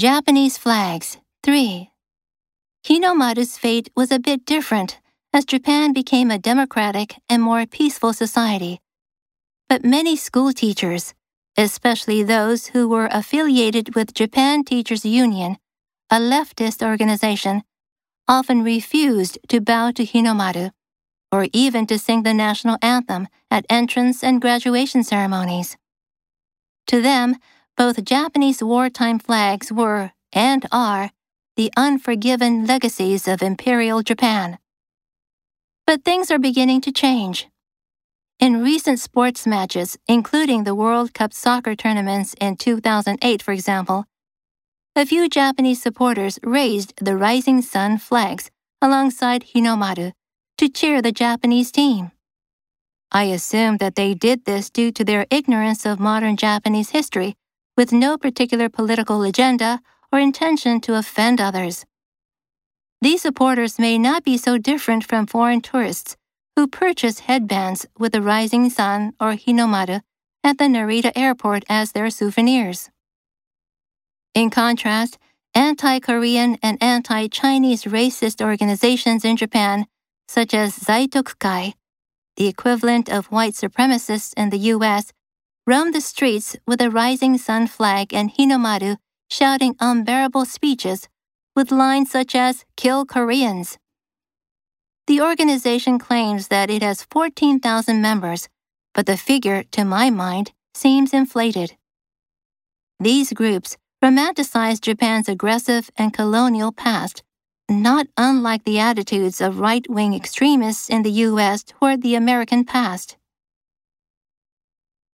Japanese flags 3. Hinomaru's fate was a bit different as Japan became a democratic and more peaceful society. But many school teachers, especially those who were affiliated with Japan Teachers Union, a leftist organization, often refused to bow to Hinomaru or even to sing the national anthem at entrance and graduation ceremonies. To them, both Japanese wartime flags were, and are, the unforgiven legacies of Imperial Japan. But things are beginning to change. In recent sports matches, including the World Cup soccer tournaments in 2008, for example, a few Japanese supporters raised the Rising Sun flags alongside Hinomaru to cheer the Japanese team. I assume that they did this due to their ignorance of modern Japanese history, with no particular political agenda or intention to offend others. These supporters may not be so different from foreign tourists who purchase headbands with the rising sun or Hinomaru at the Narita airport as their souvenirs. In contrast, anti Korean and anti Chinese racist organizations in Japan such as Zaitokukai, the equivalent of white supremacists in the US, roamed the streets with a rising sun flag and Hinomaru shouting unbearable speeches with lines such as Kill Koreans. The organization claims that it has 14,000 members, but the figure, to my mind, seems inflated. These groups romanticize Japan's aggressive and colonial past not unlike the attitudes of right wing extremists in the U.S. toward the American past.